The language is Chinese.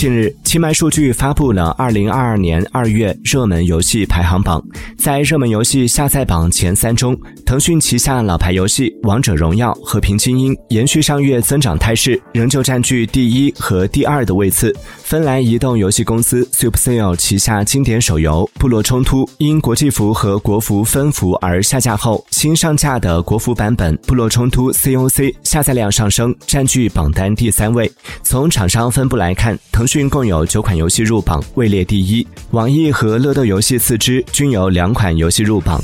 近日，奇迈数据发布了二零二二年二月热门游戏排行榜。在热门游戏下载榜前三中，腾讯旗下老牌游戏《王者荣耀》《和平精英》延续上月增长态势，仍旧占据第一和第二的位次。芬兰移动游戏公司 Supercell 旗下经典手游《部落冲突》因国际服和国服分服而下架后，新上架的国服版本《部落冲突 COC》下载量上升，占据榜单第三位。从厂商分布来看，腾均共有九款游戏入榜，位列第一；网易和乐豆游戏四支，均有两款游戏入榜。